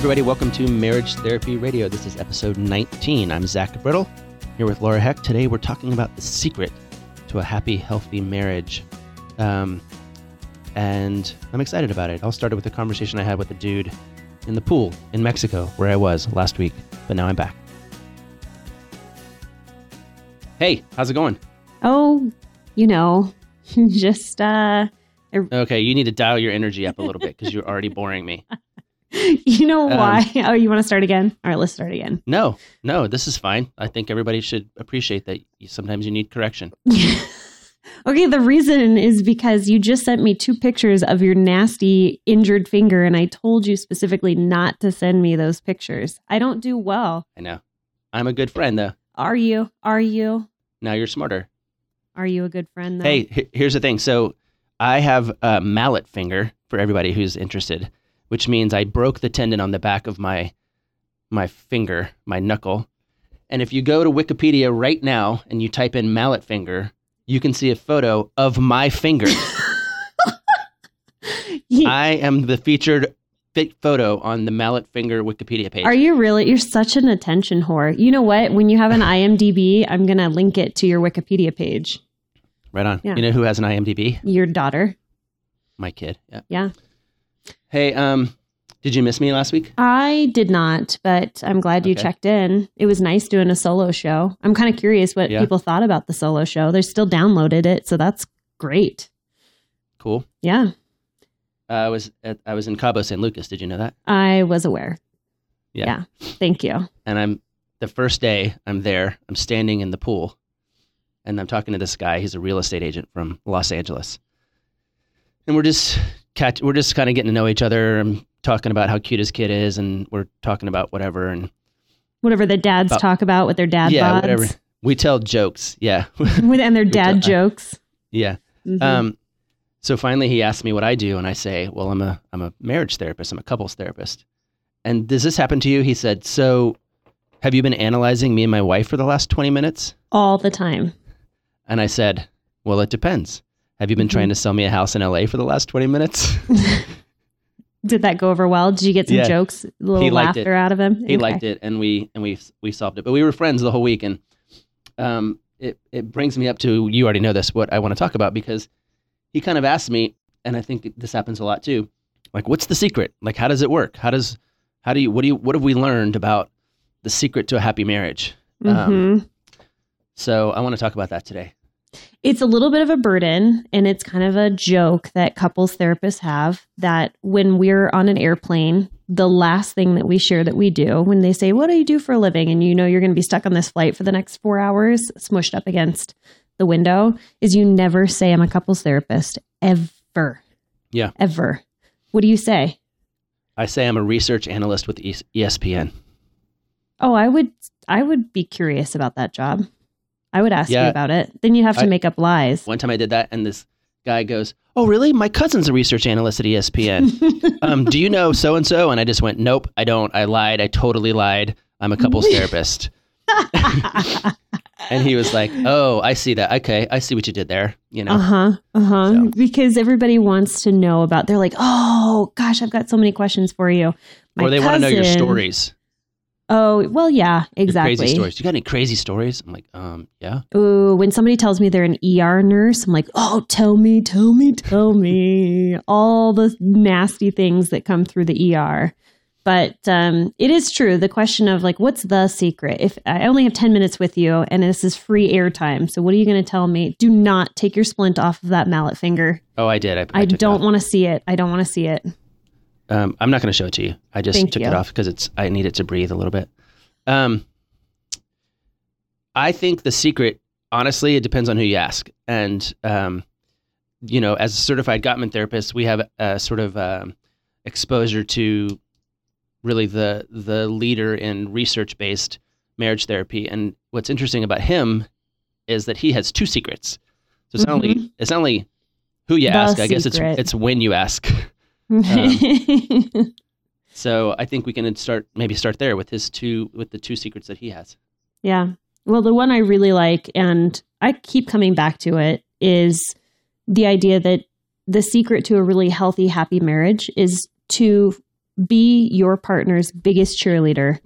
Everybody, welcome to Marriage Therapy Radio. This is episode 19. I'm Zach Brittle, here with Laura Heck. Today we're talking about the secret to a happy, healthy marriage. Um, and I'm excited about it. I'll start it with a conversation I had with a dude in the pool in Mexico, where I was last week, but now I'm back. Hey, how's it going? Oh, you know, just uh Okay, you need to dial your energy up a little bit because you're already boring me. you know Um, why? oh, you want to start again? All right, let's start again. No, no, this is fine. I think everybody should appreciate that you, sometimes you need correction. okay, the reason is because you just sent me two pictures of your nasty injured finger and I told you specifically not to send me those pictures. I don't do well. I know. I'm a good friend, though. Are you? Are you? Now you're smarter. Are you a good friend though? Hey, he- here's the thing. So I have a mallet finger for everybody who's interested, which means I broke the tendon on the back of my my finger, my knuckle. And if you go to Wikipedia right now and you type in mallet finger, you can see a photo of my finger. I am the featured fit photo on the mallet finger Wikipedia page. Are you really? You're such an attention whore. You know what? When you have an IMDb, I'm going to link it to your Wikipedia page. right on. Yeah. You know who has an IMDb? Your daughter. My kid. Yeah. Yeah. Hey, um, did you miss me last week? I did not, but I'm glad you Okay. checked in. It was nice doing a solo show. I'm kind of curious what Yeah. people thought about the solo show. They still downloaded it, so that's great. Cool. Yeah, Uh, I was at, I was in Cabo San Lucas. Did you know that? I was aware. Yeah. Yeah. Thank you. and I'm the first day I'm there, I'm standing in the pool and I'm talking to this guy. He's a real estate agent from Los Angeles. And we're just catch we're just kind of getting to know each other. I'm talking about how cute his kid is and we're talking about whatever and Whatever the dads About- talk about with their dad yeah, bods. whatever. We tell jokes. Yeah. With- and their dad tell- jokes. yeah. Mhm. Um so finally he asked me what I do and I say, "Well, I'm a I'm a marriage therapist. I'm a couples therapist." And does this happen to you? He said, "So have you been analyzing me and my wife for the last 20 minutes?" All the time. And I said, Well, it depends. Have you been trying to sell me a house in LA for the last 20 minutes? Did that go over well? Did you get some Yeah. jokes, a little laughter it. out of him? he liked it and we and we we solved it. But we were friends the whole week and um it it brings me up to you already know this what I want to talk about because he kind of asked me and I think this happens a lot too. Like what's the secret? Like how does it work? How does how do you what do you what have we learned about the secret to a happy marriage? Um, Mhm. So I want to talk about that today. It's a little bit of a burden, and it's kind of a joke that couples therapists have that when we're on an airplane, the last thing that we share that we do when they say, What do you do for a living? and you know you're going to be stuck on this flight for the next four hours, smushed up against the window, is you never say, I'm a couples therapist ever. Yeah. Ever. What do you say? I say I'm a research analyst with ESPN. Oh, I would I would be curious about that job. I would ask Yeah. you about it. Then you'd have to I- make up lies. One time I did that, and this guy goes, "Oh, really? My cousin's a research analyst at ESPN. um, do you know so and so?" And I just went, "Nope, I don't. I lied. I totally lied. I'm a couples therapist." And he was like, "Oh, I see that. Okay, I see what you did there. You know." Uh huh. Uh huh. So- Because everybody wants to know about. They're like, oh gosh, I've got so many questions for you. My or they want to know your stories. Oh, well, yeah, exactly. Crazy stories. You got any crazy stories? I'm like, um, yeah. Ooh, when somebody tells me they're an ER nurse, I'm like, oh, tell me, tell me, tell me all the nasty things that come through the ER. But um, it is true. The question of like, what's the secret? If I only have 10 minutes with you and this is free airtime, so what are you going to tell me? Do not take your splint off of that mallet finger. Oh, I did. I, I, it don't want to see it. I don't want to see it. Um, I'm not going to show it to you. I just Thank took you. it off because it's. I need it to breathe a little bit. Um, I think the secret, honestly, it depends on who you ask. And um, you know, as a certified Gottman therapist, we have a sort of um, exposure to really the the leader in research based marriage therapy. And what's interesting about him is that he has two secrets. So it's not only it's not only who you The ask. I guess it's it's when you ask. Um, so I think we can start maybe start there with his two with the two secrets that he has. Yeah. Well, the one I really like, and I keep coming back to it, is the idea that the secret to a really healthy, happy marriage is to be your partner's biggest cheerleader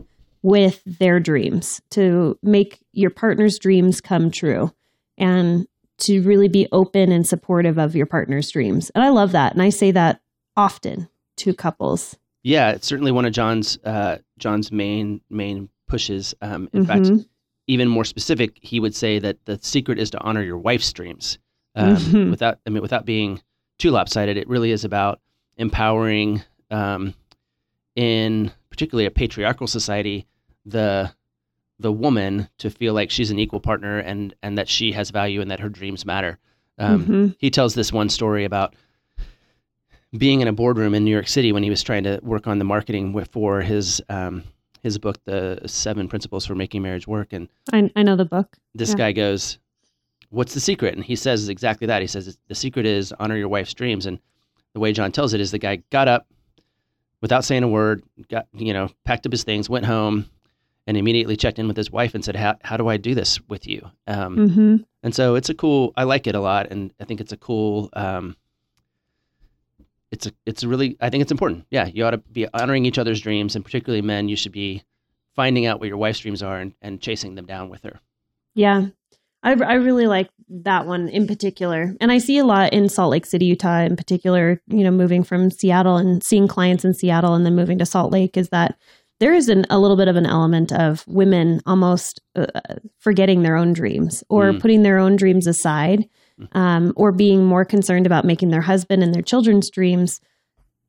with their dreams, to make your partner's dreams come true, and to really be open and supportive of your partner's dreams. And I love that. And I say that often to couples. Yeah, it's certainly one of John's uh, John's main main pushes. Um, in fact, Mhm. even more specific, he would say that the secret is to honor your wife's dreams. Um, Mhm. Without I mean, without being too lopsided, it really is about empowering, um, in particularly a patriarchal society, the the woman to feel like she's an equal partner and and that she has value and that her dreams matter. Um, Mhm. he tells this one story about being in a boardroom in New York City when he was trying to work on the marketing for his um, his book, The Seven Principles for Making Marriage Work, and I, I know the book. this Yeah. guy goes, "What's the secret?" And he says exactly that. He says the secret is honor your wife's dreams. And the way John tells it is the guy got up without saying a word, got you know packed up his things, went home, and immediately checked in with his wife and said, "How how do I do this with you?" Um, hmm and so it's a cool. I like it a lot, and I think it's a cool. Um, it's a. It's a really. I think it's important. Yeah, you ought to be honoring each other's dreams, and particularly men. You should be finding out what your wife's dreams are and, and chasing them down with her. Yeah. I, I really like that one in particular. And I see a lot in Salt Lake City, Utah, in particular, you know, moving from Seattle and seeing clients in Seattle and then moving to Salt Lake is that there is an, a little bit of an element of women almost uh, forgetting their own dreams or Mm. putting their own dreams aside. Um, or being more concerned about making their husband and their children's dreams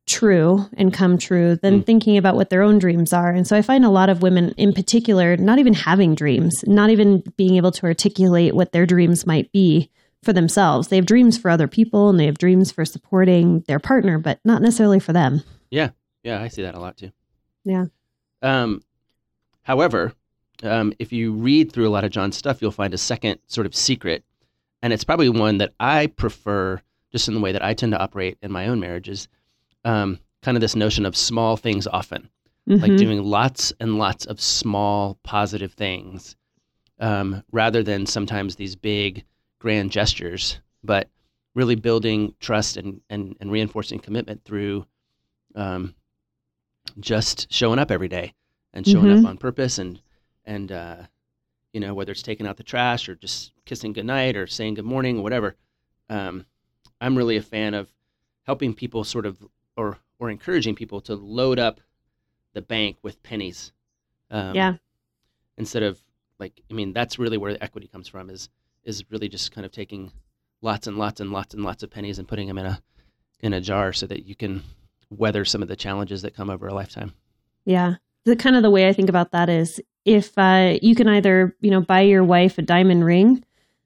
true and come true than Mm. thinking about what their own dreams are. And so I find a lot of women in particular not even having dreams, not even being able to articulate what their dreams might be for themselves. They have dreams for other people and they have dreams for supporting their partner, but not necessarily for them. Yeah, Yeah. I see that a lot too. Yeah. Um, however, um, if you read through a lot of John's stuff, you'll find a second sort of secret, and it's probably one that I prefer, just in the way that I tend to operate in my own marriages. Um, kind of this notion of small things often, like Mhm. doing lots and lots of small positive things, um, rather than sometimes these big grand gestures, but really building trust and and, and reinforcing commitment through um, just showing up every day and showing Mhm. up on purpose and and uh, you know whether it's taking out the trash or just kissing goodnight or saying good morning or whatever. Um, I'm really a fan of helping people sort of or or encouraging people to load up the bank with pennies. Um, yeah. Instead of like, I mean, that's really where the equity comes from. Is is really just kind of taking lots and lots and lots and lots of pennies and putting them in a in a jar so that you can weather some of the challenges that come over a lifetime. Yeah. The kind of the way I think about that is if uh, you can either, you know, buy your wife a diamond ring,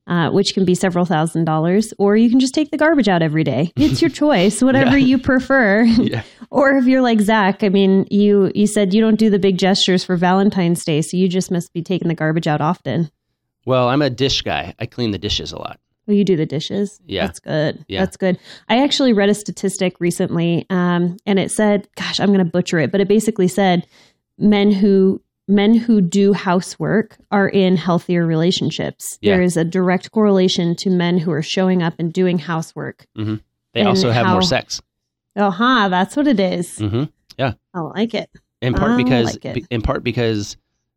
uh, which can be several thousand dollars, or you can just take the garbage out every day. It's your choice, whatever Yeah. you prefer. yeah. or if you're like Zach, I mean, you you said you don't do the big gestures for Valentine's Day, so you just must be taking the garbage out often. Well, I'm a dish guy. I clean the dishes a lot. Oh, you do the dishes. Yeah. that's good. Yeah. that's good. I actually read a statistic recently, um, and it said, "Gosh, I'm going to butcher it," but it basically said men who men who do housework are in healthier relationships. Yeah. There is a direct correlation to men who are showing up and doing housework. They also have how- more sex. Oh, huh, that's what it is. hmm Yeah. I like it. in part I because like be- in part because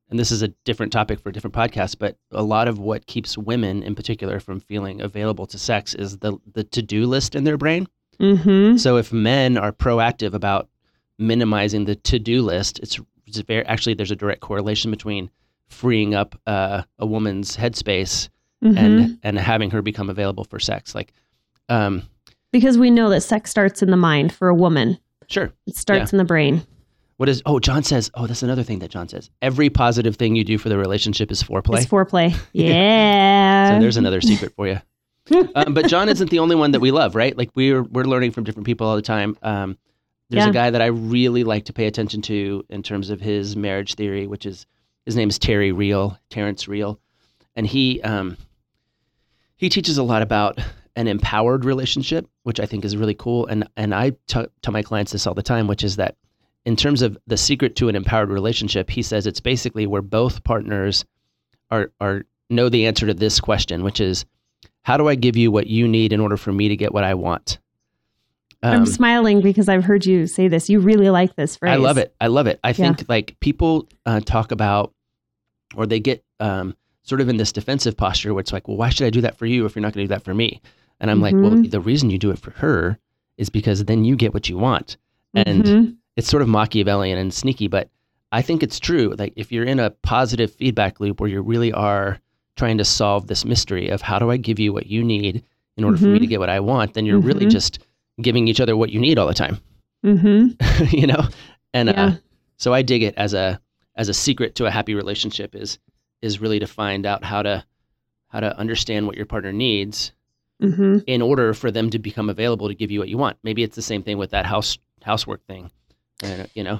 and this is a different topic for a different podcast but a lot of what keeps women in particular from feeling available to sex is the the to-do list in their brain Mm-hmm. so if men are proactive about minimizing the to-do list it's, it's very actually there's a direct correlation between freeing up uh, a woman's headspace Mm-hmm. and and having her become available for sex like um because we know that sex starts in the mind for a woman. sure It starts in the brain. what is oh john says oh that's another thing that john says every positive thing you do for the relationship is foreplay It's foreplay. Yeah. So there's another secret for you. um, but John isn't the only one that we love, right? Like we're we're learning from different people all the time. Um, there's Yeah. a guy that I really like to pay attention to in terms of his marriage theory, which is his name is Terry Real, Terrence Real, and he um, he teaches a lot about an empowered relationship, which I think is really cool. And and I t- tell my clients this all the time, which is that in terms of the secret to an empowered relationship, he says it's basically where both partners are are know the answer to this question, which is how do I give you what you need in order for me to get what I want? I'm Um, smiling because I've heard you say this. You really like this phrase. I love it. I love it. I think like people uh, talk about, or they get um, sort of in this defensive posture where it's like, well, why should I do that for you if you're not going to do that for me? And I'm like, well, Mhm. the reason you do it for her is because then you get what you want. And Mhm. it's sort of Machiavellian and sneaky, but I think it's true. Like if you're in a positive feedback loop where you really are trying to solve this mystery of how do I give you what you need in order for me to get what I want, then you're really Mhm. just giving each other what you need all the time, Mhm. you know? And uh, so I dig it as a as a secret to a happy relationship is is really to find out how to how to understand what your partner needs Mhm. in order for them to become available to give you what you want. Maybe it's the same thing with that house housework thing. Uh, you know,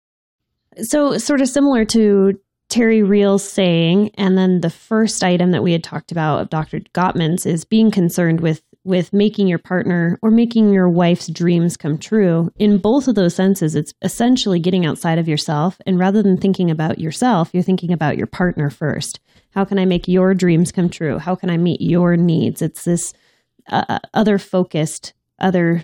So, sort of similar to Terry Real's saying, and then the first item that we had talked about of Dr. Gottman's is being concerned with with making your partner or making your wife's dreams come true. In both of those senses, it's essentially getting outside of yourself, and rather than thinking about yourself, you're thinking about your partner first. How can I make your dreams come true? How can I meet your needs? It's this uh, other focused, other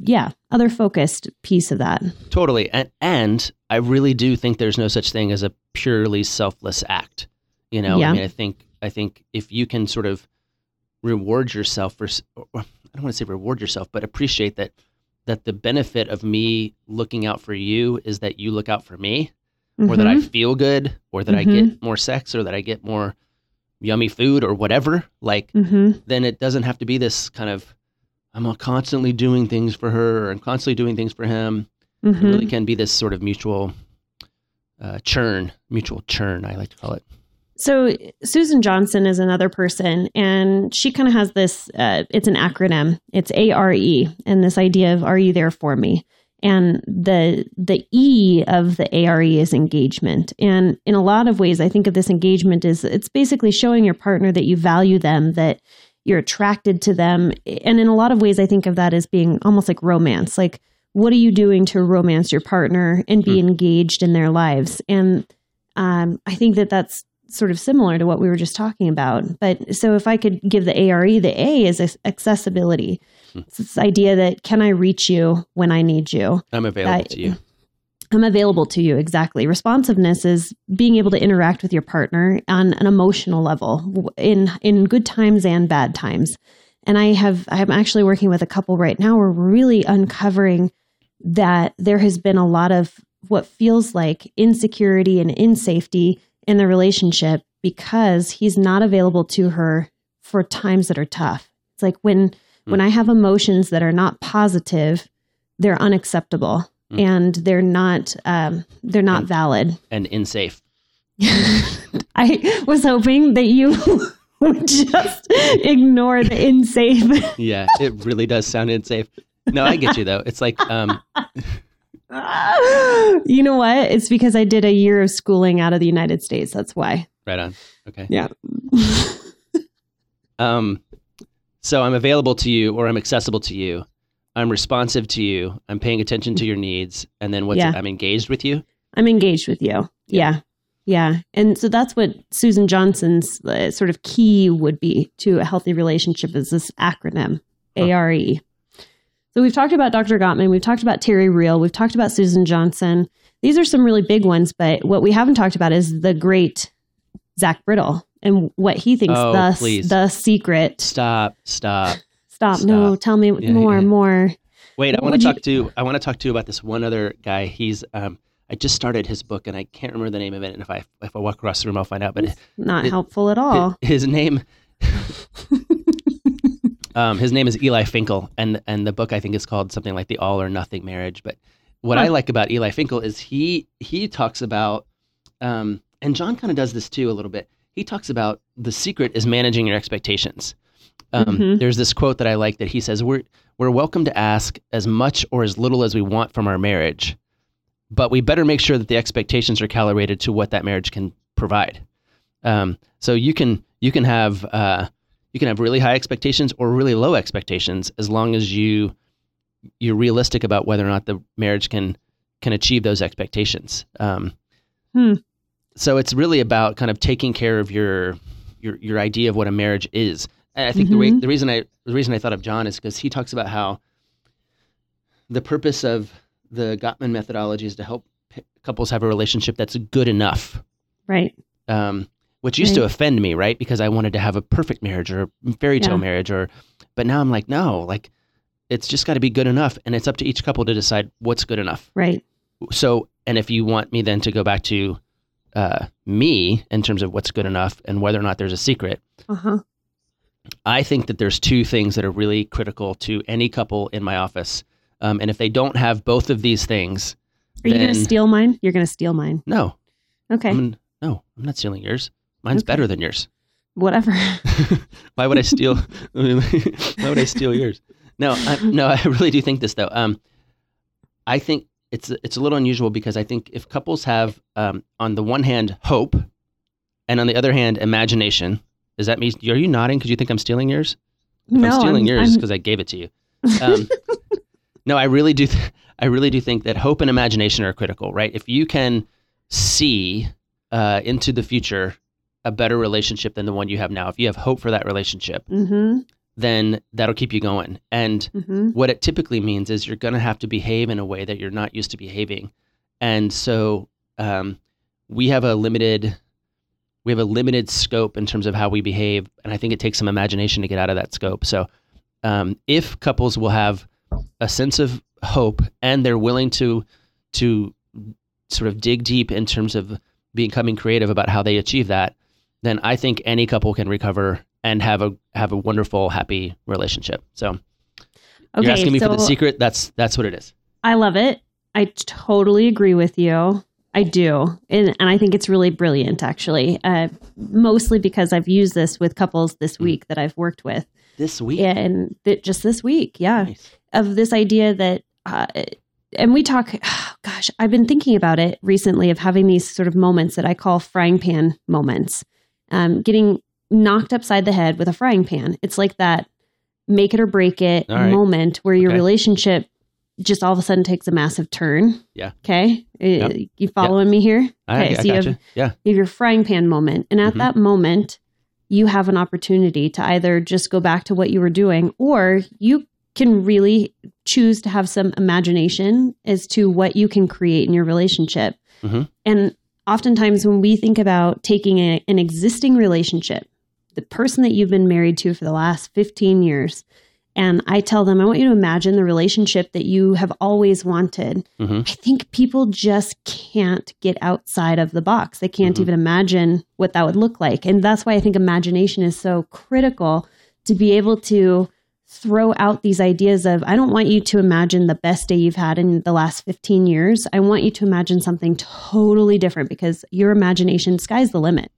yeah, other focused piece of that. totally. And and I really do think there's no such thing as a purely selfless act. You know, Yeah. I mean, I think I think if you can sort of reward yourself for I don't want to say reward yourself, but appreciate that that the benefit of me looking out for you is that you look out for me, or that I Mhm. feel good, or that I get more sex, or that I get more yummy food, or whatever. Like Mhm. then it doesn't have to be this kind of I'm constantly doing things for her, or I'm constantly doing things for him. It Mhm. really can be this sort of mutual uh, churn, mutual churn. I like to call it. So Susan Johnson is another person, and she kind of has this. Uh, it's an acronym. It's A R E, and this idea of "Are you there for me?" And the the E of the A R E is engagement. And in a lot of ways, I think of this engagement as it's basically showing your partner that you value them, that you're attracted to them. And in a lot of ways, I think of that as being almost like romance. Like, what are you doing to romance your partner and be engaged in their lives? And um, I think that that's sort of similar to what we were just talking about. But so if I could give the ARE, the A is ac- accessibility. It's this idea that can I reach you when I need you? I'm available That- to you. I'm available to you. Exactly. Responsiveness is being able to interact with your partner on an emotional level in in good times and bad times. And I have I'm actually working with a couple right now we're really uncovering that there has been a lot of what feels like insecurity and insafety in the relationship because he's not available to her for times that are tough. It's like when Mm. when I have emotions that are not positive, they're unacceptable Mm. and they're not um, they're not And- valid. And unsafe. I was hoping that you would just ignore the unsafe. Yeah, it really does sound unsafe. No, I get you though. It's like um, you know what? It's because I did a year of schooling out of the United States. That's why. right on. Okay. Yeah. Um, so I'm available to you, or I'm accessible to you. I'm responsive to you. I'm paying attention to your needs, and then what's Yeah. it? I'm engaged with you. I'm engaged with you. Yeah. Yeah. And so that's what Susan Johnson's uh, sort of key would be to a healthy relationship is this acronym, Huh. ARE. So we've talked about Dr. Gottman, we've talked about Terry Real, we've talked about Susan Johnson. These are some really big ones, but what we haven't talked about is the great Zach Brittle and what he thinks Oh, the please. the secret. Stop. Stop. Stop. No, tell me Yeah, more, yeah. more. Wait, I want to you- talk to. I want to talk to you about this one other guy. He's. Um, I just started his book, and I can't remember the name of it. And if I if I walk across the room, I'll find out. But Not It- helpful at all. his name. um, his name is Eli Finkel, and and the book I think is called something like the All or Nothing Marriage. But what I like about Eli Finkel is he he talks about, um, and John kind of does this too a little bit. He talks about the secret is managing your expectations. Um, Mhm. There's this quote that I like that he says we're we're welcome to ask as much or as little as we want from our marriage, but we better make sure that the expectations are calibrated to what that marriage can provide. Um, so you can you can have uh, you can have really high expectations or really low expectations as long as you you're realistic about whether or not the marriage can can achieve those expectations. Um, Hmm. So it's really about kind of taking care of your your your idea of what a marriage is. And I think the, re- Mhm. the reason I the reason I thought of John is because he talks about how the purpose of the Gottman methodology is to help p- couples have a relationship that's good enough Right. um, which used to offend me, right? Because I wanted to have a perfect marriage or fairy tale Yeah. marriage, or, but now I'm like, no, like, it's just got to be good enough, and it's up to each couple to decide what's good enough. Right. So, and if you want me then to go back to uh, me in terms of what's good enough and whether or not there's a secret, Uh huh. I think that there's two things that are really critical to any couple in my office, um, and if they don't have both of these things, Are you going to steal mine? You're going to steal mine. no, Okay. I'm, no, I'm not stealing yours. Mine's Okay. better than yours. Whatever. Why would I steal? why would I steal yours? No, I, no, I really do think this though. Um, I think it's it's a little unusual because I think if couples have um, on the one hand hope, and on the other hand imagination, does that mean are you nodding because you think I'm stealing yours? If no, I'm stealing yours I'm- because I gave it to you. Um, no, I really do. Th- I really do think that hope and imagination are critical, right? If you can see uh, into the future a better relationship than the one you have now, if you have hope for that relationship, Mhm, then that'll keep you going. And mhm. what it typically means is you're going to have to behave in a way that you're not used to behaving. And so um, we have a limited we have a limited scope in terms of how we behave, and I think it takes some imagination to get out of that scope. So um, if couples will have a sense of hope and they're willing to to sort of dig deep in terms of becoming creative about how they achieve that, then I think any couple can recover and have a have a wonderful, happy relationship. So Okay, you're asking me for the secret. That's that's what it is. I love it. I totally agree with you. I do. And, and I think it's really brilliant, actually, uh, mostly because I've used this with couples this Mm. week that I've worked with. This week. Yeah, and that just this week, yeah, Nice. of this idea that, uh, and we talk, gosh, I've been thinking about it recently of having these sort of moments that I call frying pan moments, um, getting knocked upside the head with a frying pan. It's like that make it or break it right. moment where your Okay. relationship just all of a sudden takes a massive turn. Yeah. Okay. Uh, Yep. You following me here? I, Okay, I so you have-. Yeah. you have your frying pan moment. And at Mhm. that moment, you have an opportunity to either just go back to what you were doing or you can really choose to have some imagination as to what you can create in your relationship. Mhm. And oftentimes, when we think about taking a, an existing relationship, the person that you've been married to for the last 15 years, and I tell them, I want you to imagine the relationship that you have always wanted. hmm I think people just can't get outside of the box. They can't Mhm. even imagine what that would look like. And that's why I think imagination is so critical to be able to throw out these ideas of I don't want you to imagine the best day you've had in the last 15 years. I want you to imagine something totally different because your imagination sky's the limit.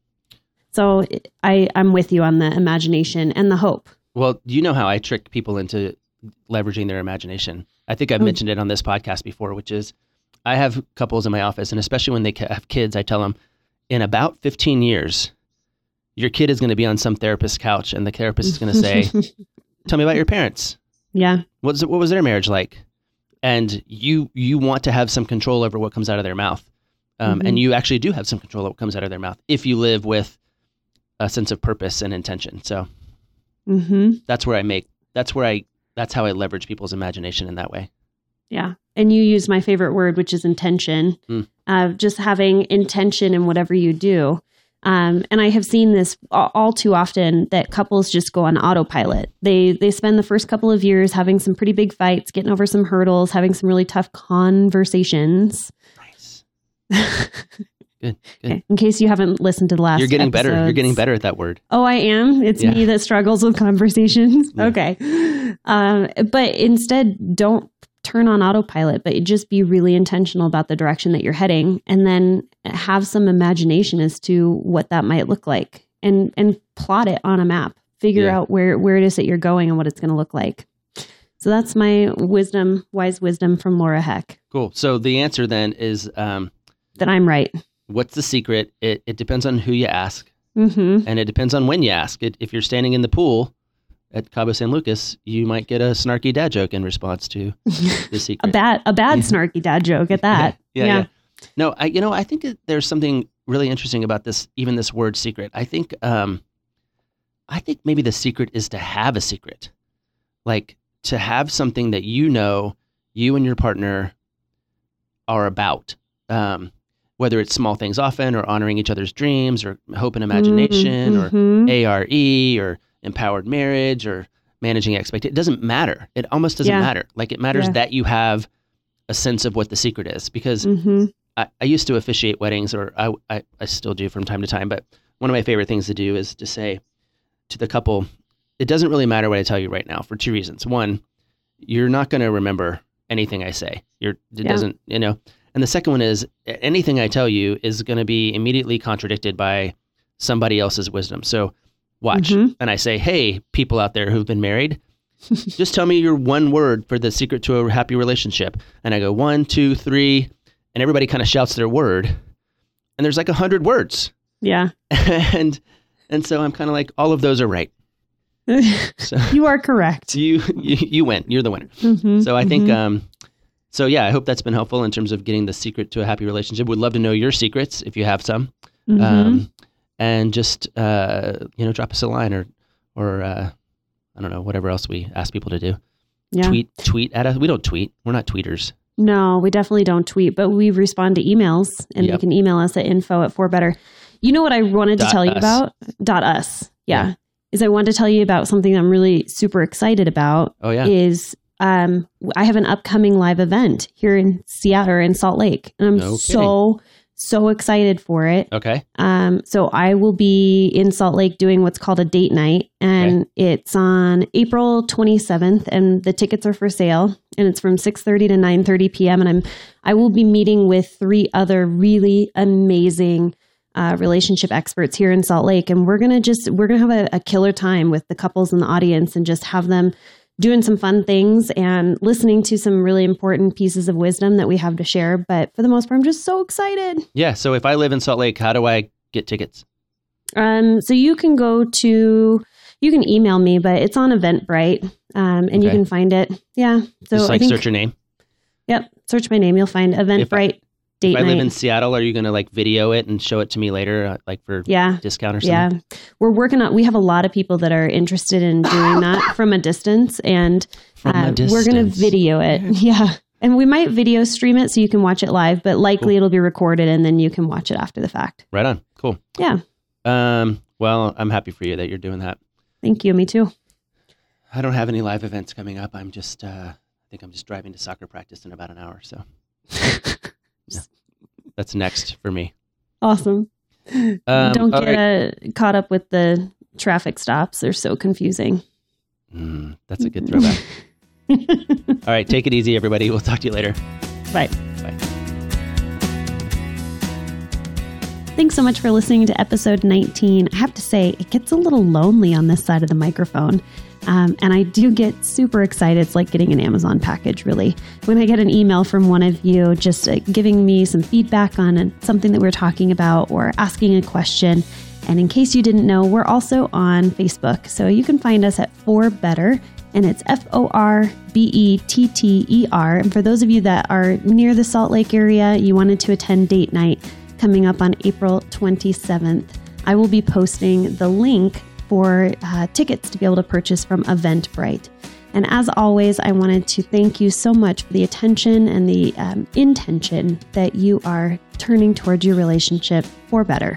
So I I'm with you on the imagination and the hope. Well, you know how I trick people into leveraging their imagination. I think I've Oh. mentioned it on this podcast before, which is I have couples in my office, and especially when they have kids, I tell them in about 15 years, your kid is going to be on some therapist's couch, and the therapist is going to say, "Tell me about your parents. yeah. What was, what was their marriage like?" And you you want to have some control over what comes out of their mouth, um, Mhm. and you actually do have some control over what comes out of their mouth if you live with a sense of purpose and intention. So Mhm. that's where I make that's where I that's how I leverage people's imagination in that way. Yeah. And you use my favorite word, which is intention, Mm. uh, just having intention in whatever you do. Um, and I have seen this all, all too often that couples just go on autopilot. They they spend the first couple of years having some pretty big fights, getting over some hurdles, having some really tough conversations. Nice. Good. Good. Okay, In case you haven't listened to the last, You're getting better. You're getting better at that word. Oh, I am. It's Yeah. me that struggles with conversations. Yeah. Okay. Um, but instead, don't turn on autopilot, but just be really intentional about the direction that you're heading and then have some imagination as to what that might look like and, and plot it on a map. Figure Yeah. out where, where it is that you're going and what it's going to look like. So that's my wisdom, wise wisdom from Laura Heck Cool. So the answer then is um, that I'm right. What's the secret? It, it depends on who you ask, Mm-hmm. and it depends on when you ask. It, if you're standing in the pool at Cabo San Lucas, you might get a snarky dad joke in response to the secret. a bad, a bad Yeah. snarky dad joke at that. yeah, yeah. No, I you know I think there's something really interesting about this. Even this word secret. I think um, I think maybe the secret is to have a secret, like to have something that you know you and your partner are about. Um, whether it's small things often, or honoring each other's dreams, or hope and imagination, or Mhm. ARE, or empowered marriage, or managing expectations. It doesn't matter. It almost doesn't Yeah. matter. Like it matters Yeah. that you have a sense of what the secret is because Mhm. I, I used to officiate weddings, or I, I, I still do from time to time. But one of my favorite things to do is to say to the couple, it doesn't really matter what I tell you right now for two reasons. One, you're not going to remember anything I say. You're, it Yeah. doesn't, you know. And the second one is anything I tell you is going to be immediately contradicted by somebody else's wisdom. So watch. Mhm. And I say, hey, people out there who've been married, just tell me your one word for the secret to a happy relationship. And I go one, two, three, and everybody kind of shouts their word. And there's like a hundred words. Yeah. and and so I'm kind of like, all of those are right. So you are correct. you you, you win. You're the winner. Mhm, So I think mhm. um so yeah, I hope that's been helpful in terms of getting the secret to a happy relationship. Would love to know your secrets if you have some. Mhm. Um and just uh you know, drop us a line or or uh I don't know, whatever else we ask people to do. yeah. Tweet tweet at us. We don't tweet. We're not tweeters. No, we definitely don't tweet, but we respond to emails and you can email us at info at for better. You know what I wanted to Dot tell you about? Dot us. Yeah. Yeah. Is I wanted to tell you about something I'm really super excited about Oh yeah. is um I have an upcoming live event here in Seattle or in Salt Lake. And I'm No so so excited for it. Okay. Um, so I will be in Salt Lake doing what's called a date night, and it's on April 27th, and the tickets are for sale, and it's from 6:30 to 9:30 p.m. And I'm I will be meeting with three other really amazing uh, relationship experts here in Salt Lake, and we're gonna just we're gonna have a, a killer time with the couples in the audience, and just have them doing some fun things and listening to some really important pieces of wisdom that we have to share. But for the most part, I'm just so excited. Yeah. So if I live in Salt Lake, how do I get tickets? Um, so you can go to, you can email me, but it's on Eventbrite, um, and you can find it. Yeah. So Just I like think, search your name. yep, search my name. You'll find Eventbrite date If I night. live in Seattle, are you going to like video it and show it to me later, uh, like for yeah. discount or something? Yeah. We're working on, we have a lot of people that are interested in doing that from a distance, and uh, a we're going to video it. Yeah. And we might video stream it so you can watch it live, but likely Cool. it'll be recorded and then you can watch it after the fact. Right on. Cool. Yeah. Um. Well, I'm happy for you that you're doing that. Thank you. Me too. I don't have any live events coming up. I'm just, uh, I think I'm just driving to soccer practice in about an hour. So yeah, that's next for me. Awesome. Um, Don't get right. uh, caught up with the traffic stops. They're so confusing. Mm, that's a good throwback. All right, take it easy, everybody. We'll talk to you later. Bye. Bye. Thanks so much for listening to episode 19. I have to say, it gets a little lonely on this side of the microphone. Um, and I do get super excited. It's like getting an Amazon package, really. When I get an email from one of you just uh, giving me some feedback on something that we're talking about or asking a question. And in case you didn't know, we're also on Facebook. So you can find us at For Better, and it's F O R B E T T E R. And for those of you that are near the Salt Lake area, you wanted to attend date night coming up on April 27th, I will be posting the link for uh, tickets to be able to purchase from Eventbrite. And as always, I wanted to thank you so much for the attention and the um, intention that you are turning towards your relationship for better.